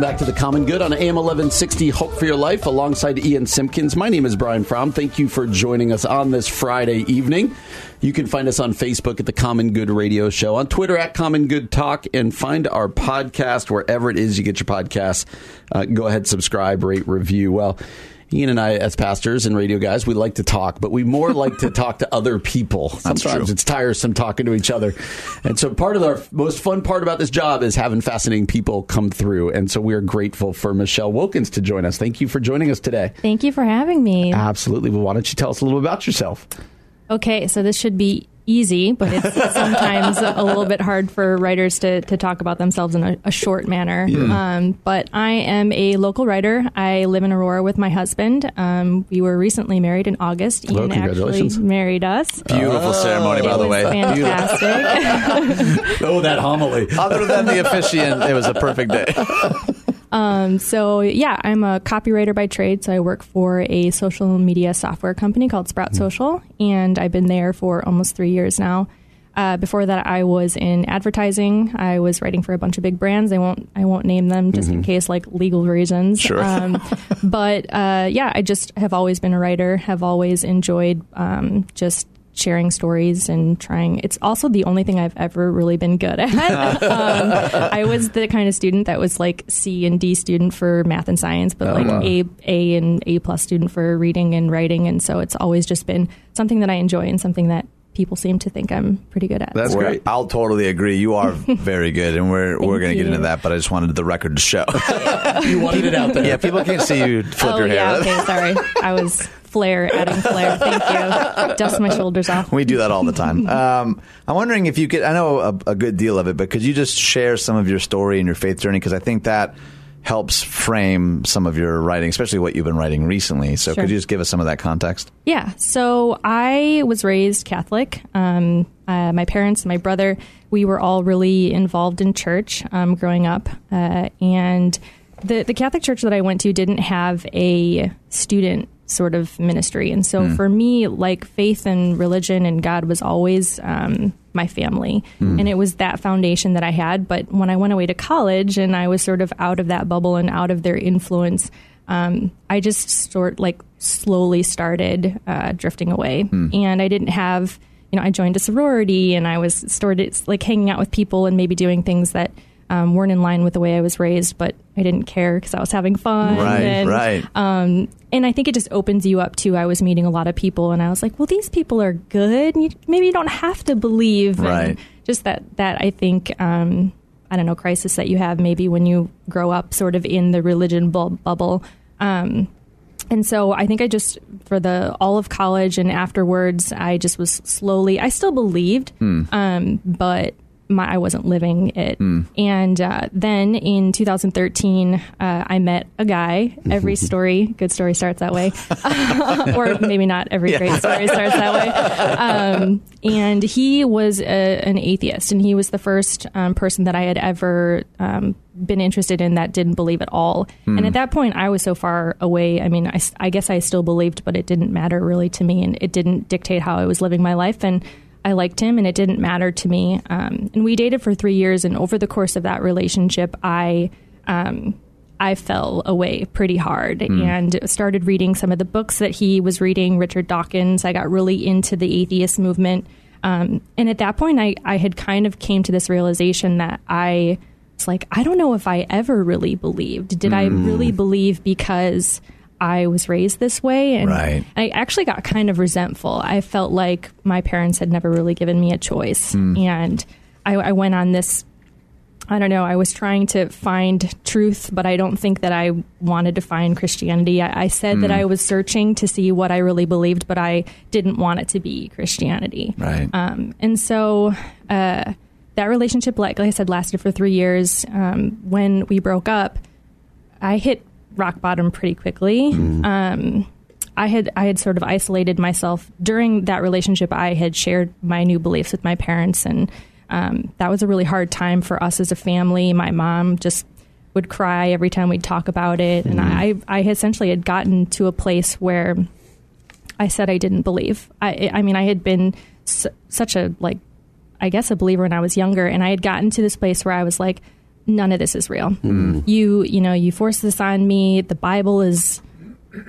Welcome back to the Common Good on AM 1160 Hope for Your Life alongside Ian Simpkins. My name is Brian Fromm. Thank you for joining us on this Friday evening. You can find us on Facebook at the Common Good Radio Show, on Twitter at Common Good Talk, and find our podcast wherever it is you get your podcasts. Uh, go ahead, subscribe, rate, review. Well, Ian and I, as pastors and radio guys, we like to talk, but we more like to talk to other people. Sometimes it's tiresome talking to each other. And so part of our most fun part about this job is having fascinating people come through. And so we are grateful for Michelle Wilkins to join us. Thank you for joining us today. Thank you for having me. Absolutely. Well, why don't you tell us a little about yourself? Okay, so this should be easy, but it's sometimes a little bit hard for writers to, to talk about themselves in a, a short manner. Um, but I am a local writer. I live in Aurora with my husband. Um, we were recently married in August. Well, Ian congratulations. actually married us. Beautiful ceremony, by it the was way. fantastic. Oh, that homily. Other than the officiant, it was a perfect day. Um, so yeah, I'm a copywriter by trade. So I work for a social media software company called Sprout Social, and I've been there for almost three years now. Uh, before that, I was in advertising. I was writing for a bunch of big brands. I won't I won't name them just in case like legal reasons. Sure. Um, but uh, yeah, I just have always been a writer. Have always enjoyed um, just sharing stories and trying. It's also the only thing I've ever really been good at. um, I was the kind of student that was like C and D student for math and science, but like A A and A plus student for reading and writing, and so it's always just been something that I enjoy and something that people seem to think I'm pretty good at. That's So- great. I'll totally agree. You are very good, and we're we're going to get into that. But I just wanted the record to show. You wanted it out there. yeah, people can't see you flip Oh your hair. yeah, okay, sorry. I was flair, adding flair. Thank you. Dust my shoulders off. We do that all the time. Um, I'm wondering if you could. I know a, a good deal of it, but could you just share some of your story and your faith journey? Because I think that helps frame some of your writing, especially what you've been writing recently. So Sure. could you just give us some of that context? Yeah. So I was raised Catholic. Um, uh, my parents, my brother, we were all really involved in church um, growing up, uh, and the the Catholic church that I went to didn't have a student sort of ministry, and so for me, like faith and religion and God was always um, my family, and it was that foundation that I had. But when I went away to college and I was sort of out of that bubble and out of their influence, um, I just sort like slowly started uh, drifting away, and I didn't have, you know, I joined a sorority and I was started like hanging out with people and maybe doing things that um, weren't in line with the way I was raised, but I didn't care because I was having fun. Right, and, right. Um, and I think it just opens you up too. I was meeting a lot of people, and I was like, well, these people are good. You, maybe you don't have to believe. And Right. Just that that I think. Um, I don't know, crisis that you have maybe when you grow up sort of in the religion bu- bubble. Um, and so I think I just for the all of college and afterwards, I just was slowly. I still believed, um, but my, I wasn't living it. And uh, then in 2013, uh, I met a guy. Every story, good story, starts that way, or maybe not every great story starts that way. Um, and he was a, an atheist, and he was the first um, person that I had ever um, been interested in that didn't believe at all. And at that point, I was so far away. I mean, I guess I still believed, but it didn't matter really to me, and it didn't dictate how I was living my life. And I liked him, and it didn't matter to me. Um, and we dated for three years, and over the course of that relationship, I. Um, I fell away pretty hard and started reading some of the books that he was reading, Richard Dawkins. I got really into the atheist movement. Um, and at that point, I, I had kind of came to this realization that I was like, I don't know if I ever really believed. Did I really believe because I was raised this way? And Right. I actually got kind of resentful. I felt like my parents had never really given me a choice. And I, I went on this I don't know. I was trying to find truth, but I don't think that I wanted to find Christianity. I, I said Hmm. that I was searching to see what I really believed, but I didn't want it to be Christianity. Right. Um, and so uh, that relationship, like, like I said, lasted for three years. Um, when we broke up, I hit rock bottom pretty quickly. Um, I had I had sort of isolated myself during that relationship. I had shared my new beliefs with my parents, and um, that was a really hard time for us as a family. My mom just would cry every time we'd talk about it, and I I essentially had gotten to a place where I said I didn't believe. I I mean I had been su- such a like I guess a believer when I was younger, and I had gotten to this place where I was like, none of this is real. You you know you force this on me. The Bible is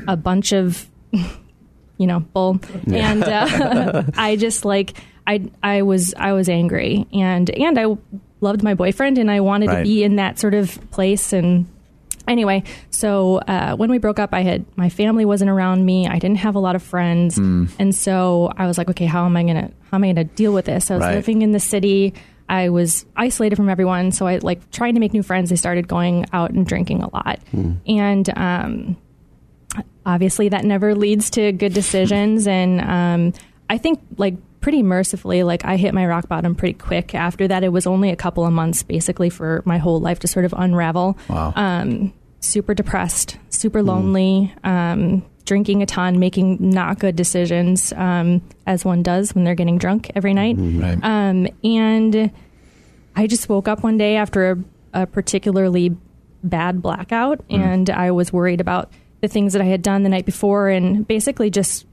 a bunch of you know bull, and uh, I just like I I was I was angry, and and I loved my boyfriend, and I wanted Right. to be in that sort of place. And anyway so uh, when we broke up i had my family wasn't around me. I didn't have a lot of friends. And so i was like okay how am i gonna how am i gonna deal with this? I was Right. living in the city i was isolated from everyone so i like trying to make new friends i started going out and drinking a lot. And um, obviously that never leads to good decisions. And um, i think like pretty mercifully like i hit my rock bottom pretty quick. After that it was only a couple of months basically for my whole life to sort of unravel. Wow. um, super depressed super lonely um, drinking a ton making not good decisions um, as one does when they're getting drunk every night Right. um, and I just woke up one day after a, a particularly bad blackout, and I was worried about the things that I had done the night before, and basically just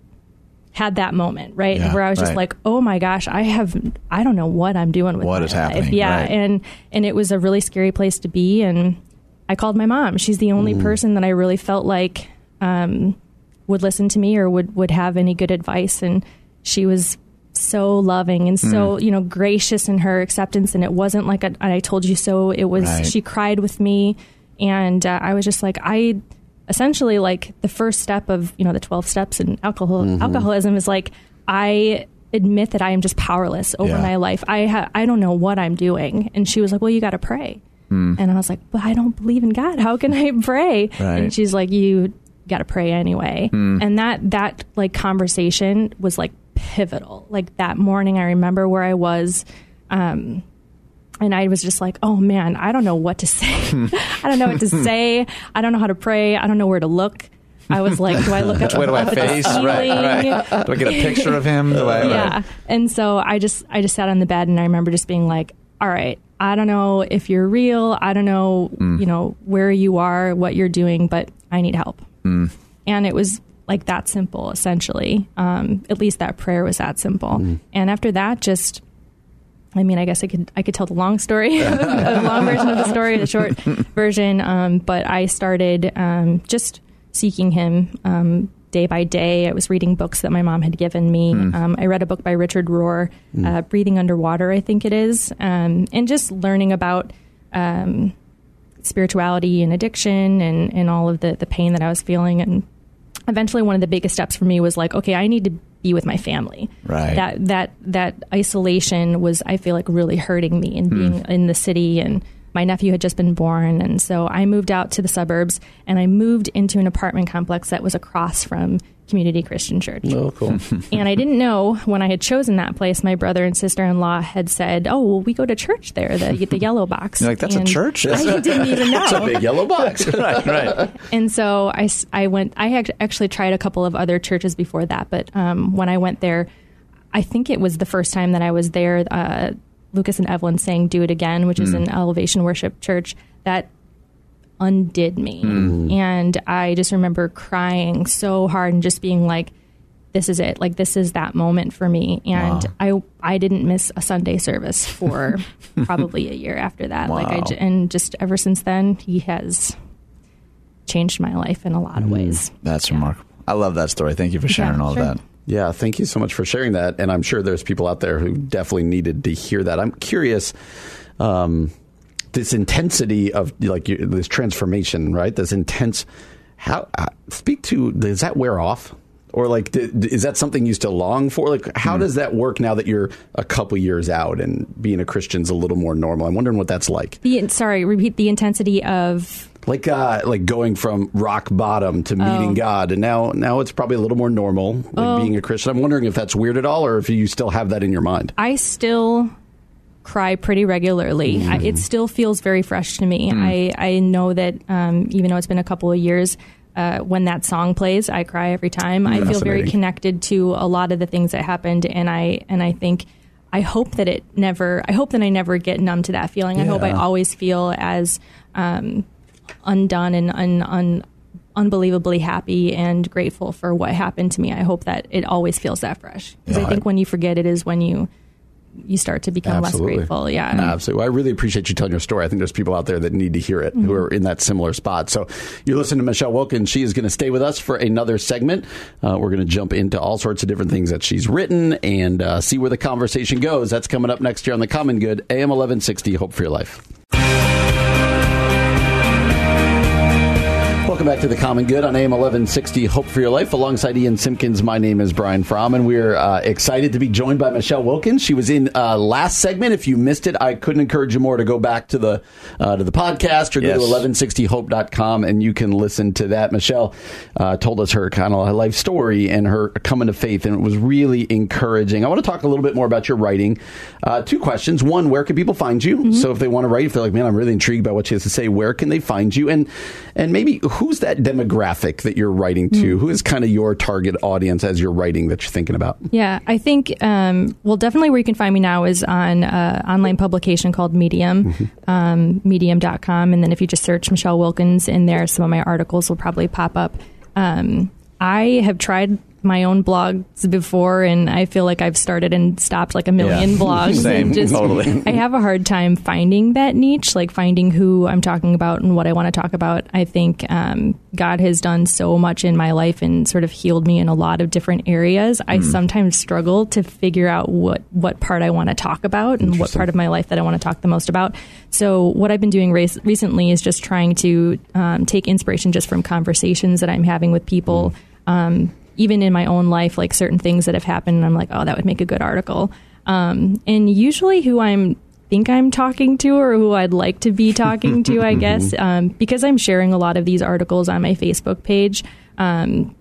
had that moment, right, Yeah, where I was just right. like, "Oh my gosh, I have, I don't know what I'm doing with What my is life." happening, Yeah, right. and and it was a really scary place to be, and I called my mom. She's the only person that I really felt like um, would listen to me or would would have any good advice, and she was so loving and so Mm. you know gracious in her acceptance and it wasn't like a, I told you so it was Right. she cried with me and uh, I was just like I essentially like the first step of you know the 12 steps in alcohol Mm-hmm. alcoholism is like I admit that I am just powerless over Yeah. my life I ha- I don't know what I'm doing and she was like well you got to pray and I was like but I don't believe in God how can I pray. Right. And she's like you got to pray anyway. And that that like conversation was like pivotal. Like that morning i remember where i was um and i was just like oh man i don't know what to say. I don't know what to say. I don't know how to pray. I don't know where to look. I was like do i look up, Where do I up at face? Right, right. Do I get a picture of him? Do I, yeah. right. and so i just i just sat on the bed and i remember just being like all right i don't know if you're real. I don't know Mm. you know where you are what you're doing but i need help Mm. and it was like that simple essentially um, at least that prayer was that simple and after that just I mean, I guess I could I could tell the long story, the long version of the story, the short version. Um, but I started um, just seeking him um, day by day. I was reading books that my mom had given me. Um, I read a book by Richard Rohr, uh, "Breathing Underwater," I think it is, um, and just learning about um, spirituality and addiction and, and all of the, the pain that I was feeling. And eventually one of the biggest steps for me was like, okay, I need to be with my family. Right. That that that isolation was I feel like really hurting me and hmm. being in the city and my nephew had just been born and so I moved out to the suburbs and I moved into an apartment complex that was across from Community Christian Church. Oh, cool. And I didn't know when I had chosen that place, my brother and sister in law had said, Oh, well, we go to church there, the, the yellow box. You're like, "That's a And church?" I didn't even know It's a big yellow box. right, right. and so I, I went I had actually tried a couple of other churches before that but um, when I went there I think it was the first time that I was there uh, Lucas and Evelyn sang Do It Again which is mm. an elevation worship church that undid me mm. and I just remember crying so hard and just being like this is it like this is that moment for me and I I didn't miss a Sunday service for probably a year after that like I and just ever since then he has changed my life in a lot of mm. ways. That's remarkable. I love that story. Thank you for sharing Yeah, all sure. of that. Yeah, thank you so much for sharing that. And I'm sure there's people out there who definitely needed to hear that. I'm curious, um, this intensity of like this transformation, right? This intense. How uh, speak to does that wear off? Or like, is that something you still long for? Like, how Hmm. does that work now that you're a couple years out and being a Christian's a little more normal? I'm wondering what that's like. The sorry, repeat the intensity of Like, uh, like going from rock bottom to meeting Oh. God, and now, now it's probably a little more normal, like Oh. being a Christian. I'm wondering if that's weird at all, or if you still have that in your mind. I still cry pretty regularly. I, it still feels very fresh to me. I, I know that um, even though it's been a couple of years, uh, when that song plays, I cry every time. I feel very connected to a lot of the things that happened, and I and I think. I hope that it never. I hope that I never get numb to that feeling. I hope I always feel as um, undone and un, un, unbelievably happy and grateful for what happened to me. I hope that it always feels that fresh because. I think when you forget it is when you you start to become less grateful. Yeah. Absolutely. Well, I really appreciate you telling your story. I think there's people out there that need to hear it who are in that similar spot. So you're listening to Michelle Wilkins. She is going to stay with us for another segment. Uh, we're going to jump into all sorts of different things that she's written and uh, see where the conversation goes. That's coming up next year on The Common Good, AM 1160. Hope for your life. Welcome back to the Common Good on AM 1160. Hope for your life. Alongside Ian Simpkins, my name is Brian Fromm, and we're uh, excited to be joined by Michelle Wilkins. She was in uh, last segment. If you missed it, I couldn't encourage you more to go back to the uh, to the podcast or Yes. go to 1160hope.com and you can listen to that. Michelle uh, told us her kind of life story and her coming to faith, and it was really encouraging. I want to talk a little bit more about your writing. Uh, two questions. One, where can people find you? So if they want to write, if they're like, man, I'm really intrigued by what she has to say, where can they find you? And and maybe who's that demographic that you're writing to? Who is kind of your target audience as you're writing that you're thinking about? Yeah, I think, um, well, definitely where you can find me now is on uh, online publication called Medium, um, medium.com. And then if you just search Michelle Wilkins in there, some of my articles will probably pop up. Um, I have tried my own blogs before, and I feel like I've started and stopped like a million Yeah. blogs. Same, just, totally. I have a hard time finding that niche, like finding who I'm talking about and what I want to talk about. I think um, God has done so much in my life and sort of healed me in a lot of different areas. I sometimes struggle to figure out what what part I want to talk about and what part of my life that I want to talk the most about. So what I've been doing race, recently is just trying to um, take inspiration just from conversations that I'm having with people. Um, even in my own life, like certain things that have happened, I'm like, oh, that would make a good article. Um, and usually, who I'm think I'm talking to or who I'd like to be talking to, I guess, um, because I'm sharing a lot of these articles on my Facebook page. Um,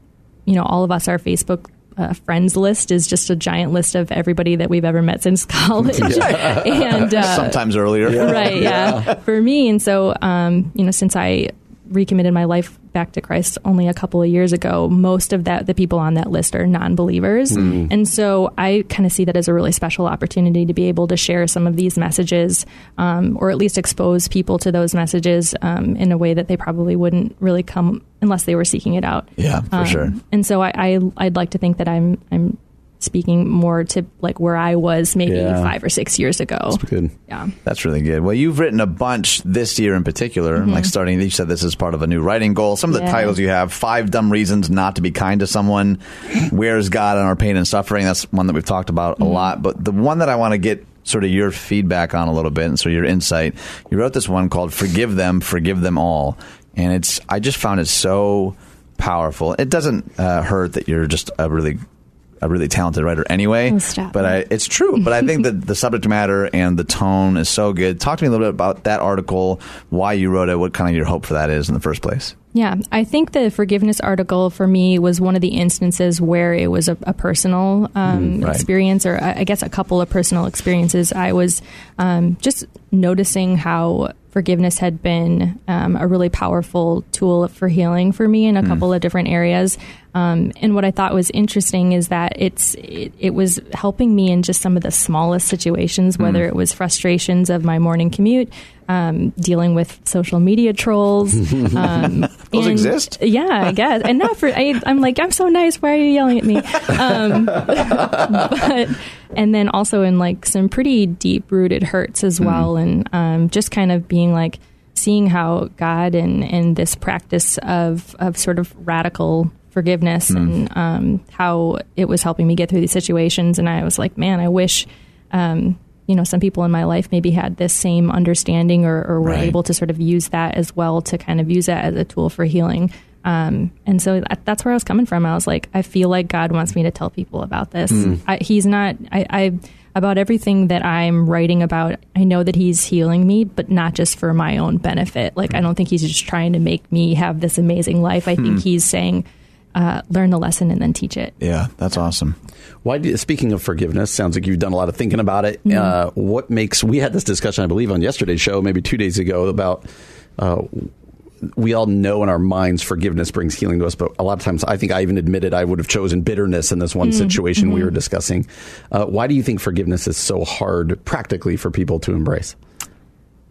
you know, all of us, our Facebook uh, friends list is just a giant list of everybody that we've ever met since college, and uh, Sometimes earlier. right yeah. for me and so um, you know since i recommitted my life back to christ only a couple of years ago most of that the people on that list are non-believers. And so i kind of see that as a really special opportunity to be able to share some of these messages um, or at least expose people to those messages um, in a way that they probably wouldn't really come unless they were seeking it out. Yeah, for Um, sure. and so I, I i'd like to think that i'm i'm speaking more to like where i was maybe Yeah. five or six years ago Good. yeah That's really good. Well, you've written a bunch this year in particular, like starting, you said this is part of a new writing goal. Some of the Mm-hmm. Yeah. titles you have Five Dumb Reasons Not to Be Kind to Someone, Where's God in Our Pain and Suffering? That's one that we've talked about Mm-hmm. a lot. But the one that I want to get sort of your feedback on a little bit and sort of your insight, you wrote this one called Forgive Them, Forgive Them All. And it's, I just found it so powerful. It doesn't uh, hurt that you're just a really a really talented writer anyway. Oh, stop. But I, it's true. But I think that the subject matter and the tone is so good. Talk to me a little bit about that article, why you wrote it, what kind of your hope for that is in the first place. Yeah, I think the forgiveness article for me was one of the instances where it was a, a personal um, right. experience, or I I guess a couple of personal experiences. I was um, just noticing how forgiveness had been um, a really powerful tool for healing for me in a couple of different areas. Um, and what I thought was interesting is that it's it, it was helping me in just some of the smallest situations, whether it was frustrations of my morning commute, um, dealing with social media trolls. Um, Those and- exist? Yeah, I guess. And not for I, I'm like I'm so nice. Why are you yelling at me? Um, but and then also in like some pretty deep rooted hurts as well, and um, just kind of being like seeing how God and and this practice of of sort of radical forgiveness and um, how it was helping me get through these situations. And I was like, man, I wish. Um, you know, some people in my life maybe had this same understanding or, or were Right. able to sort of use that as well to kind of use that as a tool for healing. Um, and so that, that's where I was coming from. I was like, I feel like God wants me to tell people about this. I, he's not. I, I about everything that I'm writing about. I know that He's healing me, but not just for my own benefit. Like I don't think He's just trying to make me have this amazing life. I think He's saying, uh, learn the lesson and then teach it. Yeah, that's awesome. Why? Do, speaking of forgiveness, sounds like you've done a lot of thinking about it. Uh, what makes? We had this discussion, I believe, on yesterday's show, maybe two days ago, about. Uh, we all know in our minds forgiveness brings healing to us, but a lot of times I think I even admitted I would have chosen bitterness in this one situation we were discussing. Uh, why do you think forgiveness is so hard practically for people to embrace?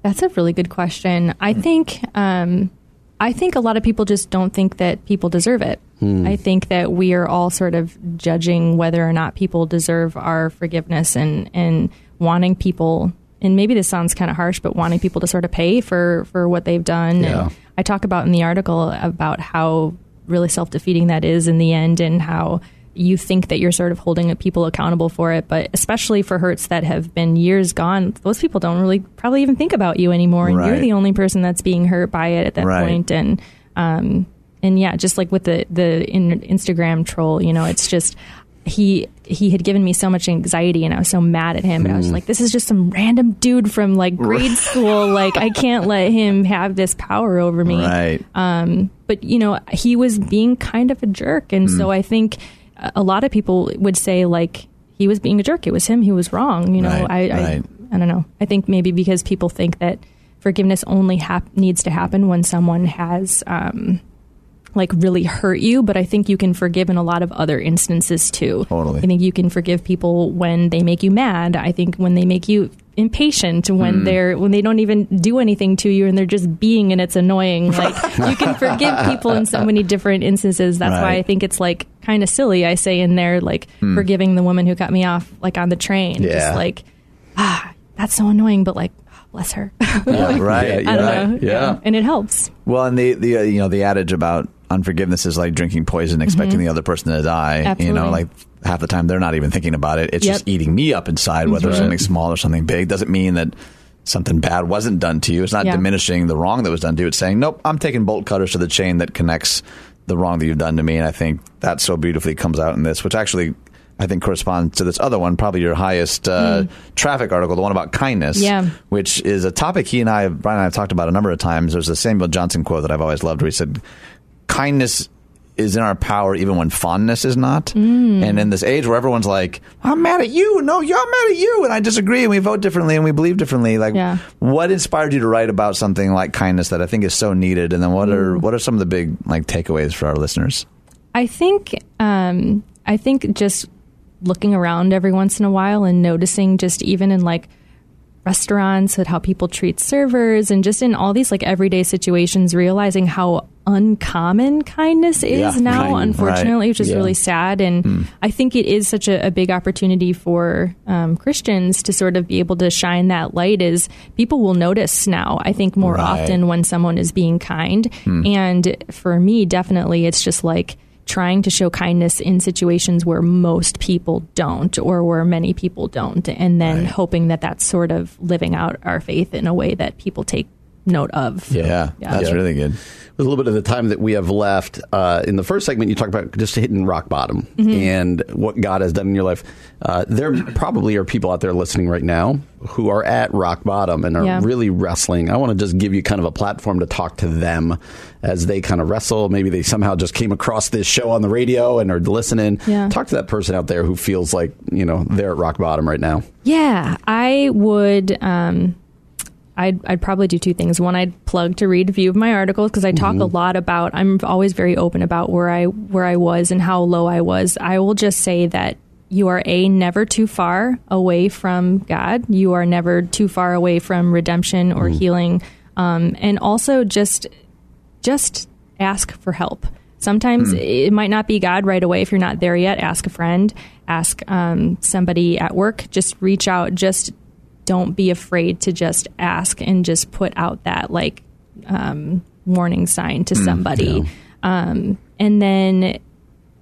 That's a really good question. I think um, I think a lot of people just don't think that people deserve it. I think that we are all sort of judging whether or not people deserve our forgiveness and and wanting people and maybe this sounds kind of harsh, but wanting people to sort of pay for for what they've done. Yeah. And I talk about in the article about how really self defeating that is in the end, and how you think that you're sort of holding people accountable for it, but especially for hurts that have been years gone, those people don't really probably even think about you anymore, and you're the only person that's being hurt by it at that Right. point. And um, and yeah, just like with the the in, Instagram troll, you know, it's just he he had given me so much anxiety and I was so mad at him. And I Hmm. was like this is just some random dude from like grade school. Like I can't let him have this power over me. Right. um, but you know he was being kind of a jerk. And Hmm. so i think a- a lot of people would say like he was being a jerk. It was him. He was wrong. You know Right, I, I right. i don't know. I think maybe because people think that forgiveness only hap- needs to happen when someone has um, like really hurt you but i think you can forgive in a lot of other instances too Totally. i think you can forgive people when they make you mad i think when they make you impatient when they're when they don't even do anything to you and they're just being and it's annoying like you can forgive people in so many different instances that's why i think it's like kind of silly i say in there like forgiving the woman who cut me off like on the train Yeah. just like ah that's so annoying but like bless her Yeah, right. Yeah, I don't right. know. Yeah. And it helps. Well, and the the uh, you know the adage about unforgiveness is like drinking poison, expecting the other person to die. You know, Mm-hmm. Like half the time they're not even thinking about it. It's Yep. just eating me up inside. Whether it's Right. something small or something big doesn't mean that something bad wasn't done to you. It's not Yeah. diminishing the wrong that was done to you. It's saying, nope, I'm taking bolt cutters to the chain that connects the wrong that you've done to me. And I think that so beautifully comes out in this, which actually. I think corresponds to this other one, probably your highest uh, traffic article, the one about kindness Mm. Yeah. which is a topic he and I, Brian and I have talked about a number of times. There's a Samuel Johnson quote that I've always loved where he said, kindness is in our power even when fondness is not. Mm. And in this age where everyone's like, I'm mad at you. No, you're mad at you. And I disagree. And we vote differently and we believe differently. Like, Yeah. what inspired you to write about something like kindness that I think is so needed? And then what Mm. are, what are some of the big like takeaways for our listeners? I think um, I think just looking around every once in a while and noticing just even in like restaurants and how people treat servers and just in all these like everyday situations realizing how uncommon kindness is Yeah, now right, unfortunately right. which is Yeah. really sad and i think it is such a, a big opportunity for um, christians to sort of be able to shine that light is people will notice now i think more Right. often when someone is being kind and for me definitely it's just like trying to show kindness in situations where most people don't or where many people don't and then hoping that that's sort of living out our faith in a way that people take note of Yeah, Yeah. that's Yeah. really good. With a little bit of the time that we have left, uh, in the first segment, you talked about just hitting rock bottom Mm-hmm. and what God has done in your life. Uh, there probably are people out there listening right now who are at rock bottom and are Yeah. really wrestling. I want to just give you kind of a platform to talk to them as they kind of wrestle. Maybe they somehow just came across this show on the radio and are listening. Yeah. Talk to that person out there who feels like, you know, they're at rock bottom right now. Yeah, I would. Um, I'd, I'd probably do two things. One, I'd plug to read a few of my articles because I talk a lot about. I'm always very open about where I where I was and how low I was. I will just say that you are a never too far away from God. You are never too far away from redemption or healing, um, and also just just ask for help. Sometimes it might not be God right away if you're not there yet. Ask a friend, ask um, somebody at work. Just reach out. Just don't be afraid to just ask and just put out that like um, warning sign to somebody. Um, and then,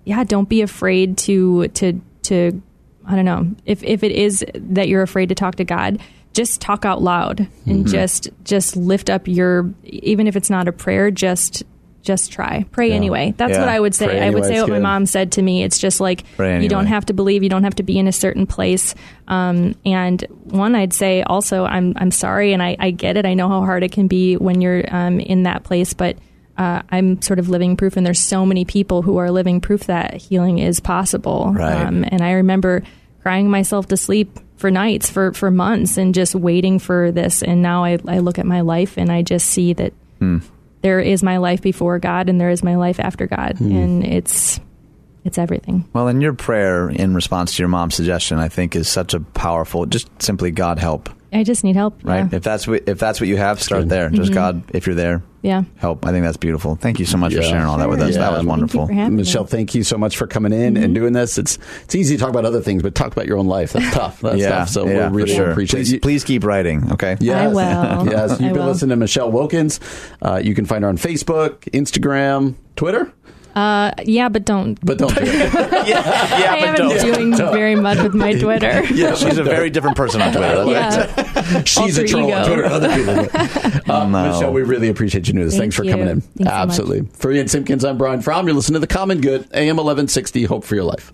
yeah, don't be afraid to to to. I don't know if if it is that you're afraid to talk to God. Just talk out loud and just just lift up your even if it's not a prayer, just just try. Pray Yeah. anyway. That's Yeah. what I would say. Pray I would say what my mom said to me. It's just like Pray you don't have to believe, you don't have to be in a certain place. Um, and one, I'd say also, I'm I'm sorry, and I, I get it. I know how hard it can be when you're um, in that place, but. Uh, I'm sort of living proof, and there's so many people who are living proof that healing is possible. Right. Um, and I remember crying myself to sleep for nights, for, for months, and just waiting for this. And now I, I look at my life and I just see that there is my life before God and there is my life after God, hmm. and it's it's everything. Well, and your prayer in response to your mom's suggestion, I think, is such a powerful. Just simply, God help, I just need help. right? Yeah. If that's what, if that's what you have, start there. Just God, if you're there, yeah. help. I think that's beautiful. Thank you so much for sharing all that with us. Sure. That Yeah. was Thank you wonderful. for having me. Michelle, thank you so much for coming in and doing this. It's it's easy to talk about other things, but talk about your own life. That's tough. That's yeah, tough. So yeah, we really for sure. appreciate please, you. please keep writing. Okay. Yes. I will. yes. You've I been will. listening to Michelle Wilkins. Uh, you can find her on Facebook, Instagram, Twitter, Uh, yeah, but don't. but don't do it. I haven't been doing very much with my Twitter. yeah, She's a very different person on Twitter. yeah. She's a Alter troll on. Twitter. Other people. Uh, No. Michelle, we really appreciate you doing this. Thank Thanks for you. coming in. Thanks so much. Absolutely. For Ian Simpkins, I'm Brian Fromm. You're listening to The Common Good, AM 1160. Hope for your life.